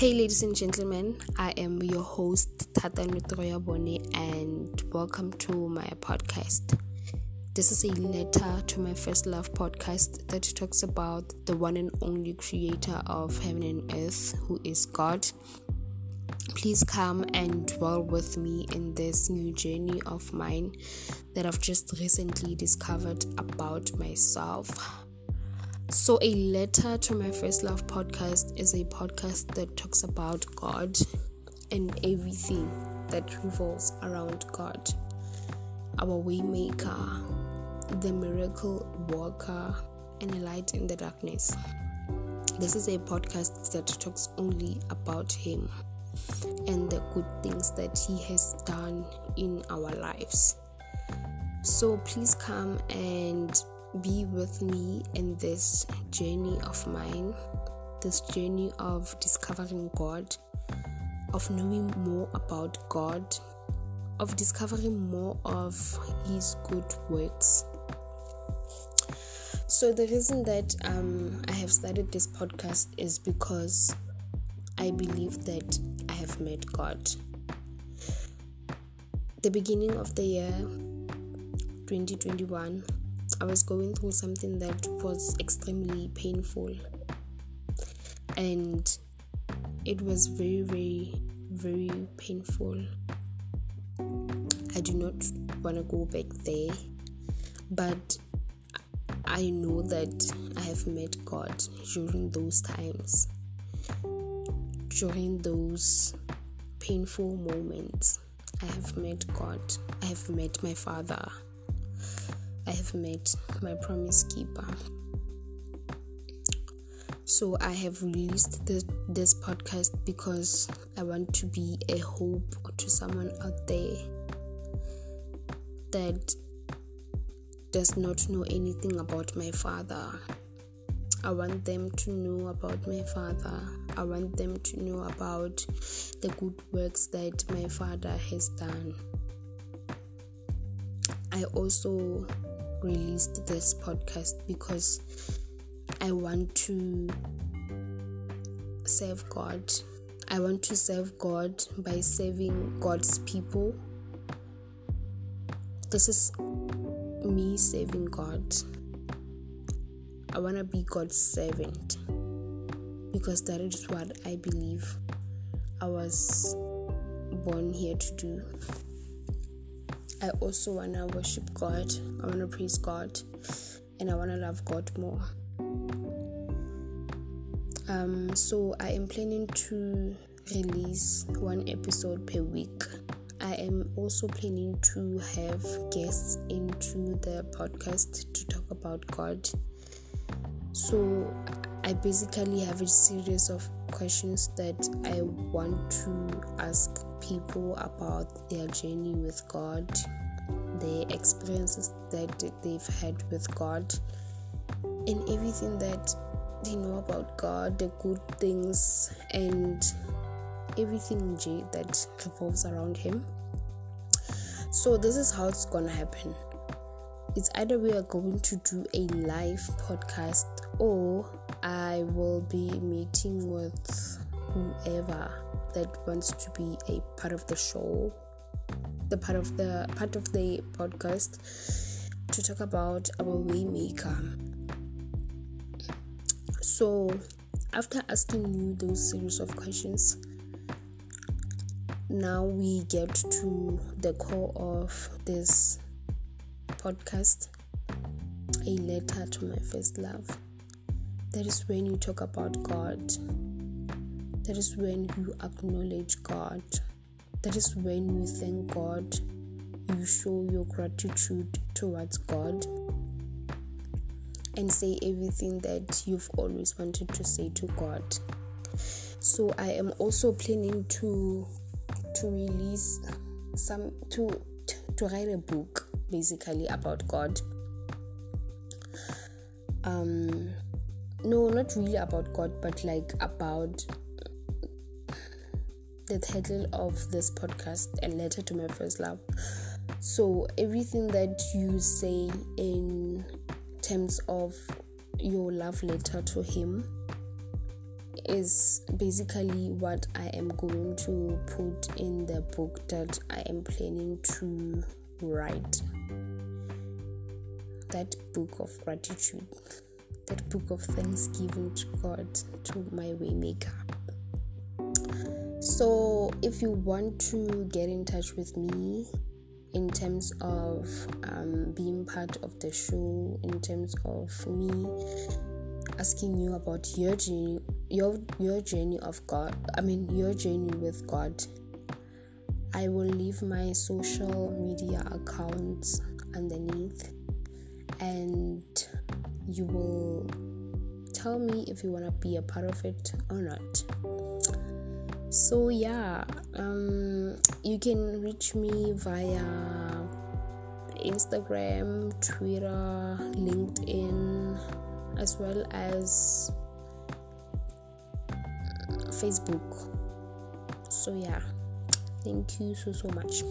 Hey, ladies and gentlemen, I am your host, Thatano Tiroyabone, and welcome to my podcast. This is a letter to my first love podcast that talks about the one and only creator of heaven and earth, who is God. Please come and dwell with me in this new journey of mine that I've just recently discovered about myself. So, a letter to my first love podcast is a podcast that talks about God and everything that revolves around God. Our waymaker, the miracle worker, and a light in the darkness. This is a podcast that talks only about Him and the good things that He has done in our lives. So please come and be with me in this journey of mine, this journey of discovering God, of knowing more about God, of discovering more of His good works. So, the reason that um, I have started this podcast is because I believe that I have met God. The beginning of the year 2021 I was going through something that was extremely painful. And it was very, very, very painful. I do not want to go back there, but I know that I have met God during those times, during those painful moments. I have met God, I have met my Father. I have met my promise keeper. So I have released this, this podcast because I want to be a hope to someone out there that does not know anything about my father. I want them to know about my father. I want them to know about the good works that my father has done. I also released this podcast because I want to serve God. I want to serve God by serving God's people. This is me serving God. I want to be God's servant because that is what I believe I was born here to do. I also want to worship God, I want to praise God, and I want to love God more. Um, so, I am planning to release one episode per week. I am also planning to have guests into the podcast to talk about God. So, I basically have a series of questions that I want to ask people about their journey with God, the experiences that they've had with God, and everything that they know about God, the good things, and everything that revolves around Him. So, this is how it's gonna happen. It's either we are going to do a live podcast or I will be meeting with whoever that wants to be a part of the show, the part of the part of the podcast to talk about our waymaker. So, after asking you those series of questions, now we get to the core of this podcast a letter to my first love. That is when you talk about God. That is when you acknowledge God. That is when you thank God. You show your gratitude towards God and say everything that you've always wanted to say to God. So I am also planning to to release some to to write a book basically about God. Um no, not really about God, but like about the title of this podcast, A Letter to My First Love. So, everything that you say in terms of your love letter to Him, is basically what I am going to put in the book that I am planning to write. That book of gratitude, book of thanksgiving to God, to my waymaker. So, if you want to get in touch with me in terms of um, being part of the show, in terms of me asking you about your journey, your your journey of God. I mean, your journey with God. I will leave my social media accounts underneath, and you will tell me if you want to be a part of it or not. So yeah, um, you can reach me via Instagram, Twitter, LinkedIn, as well as Facebook. So yeah, thank you so so much.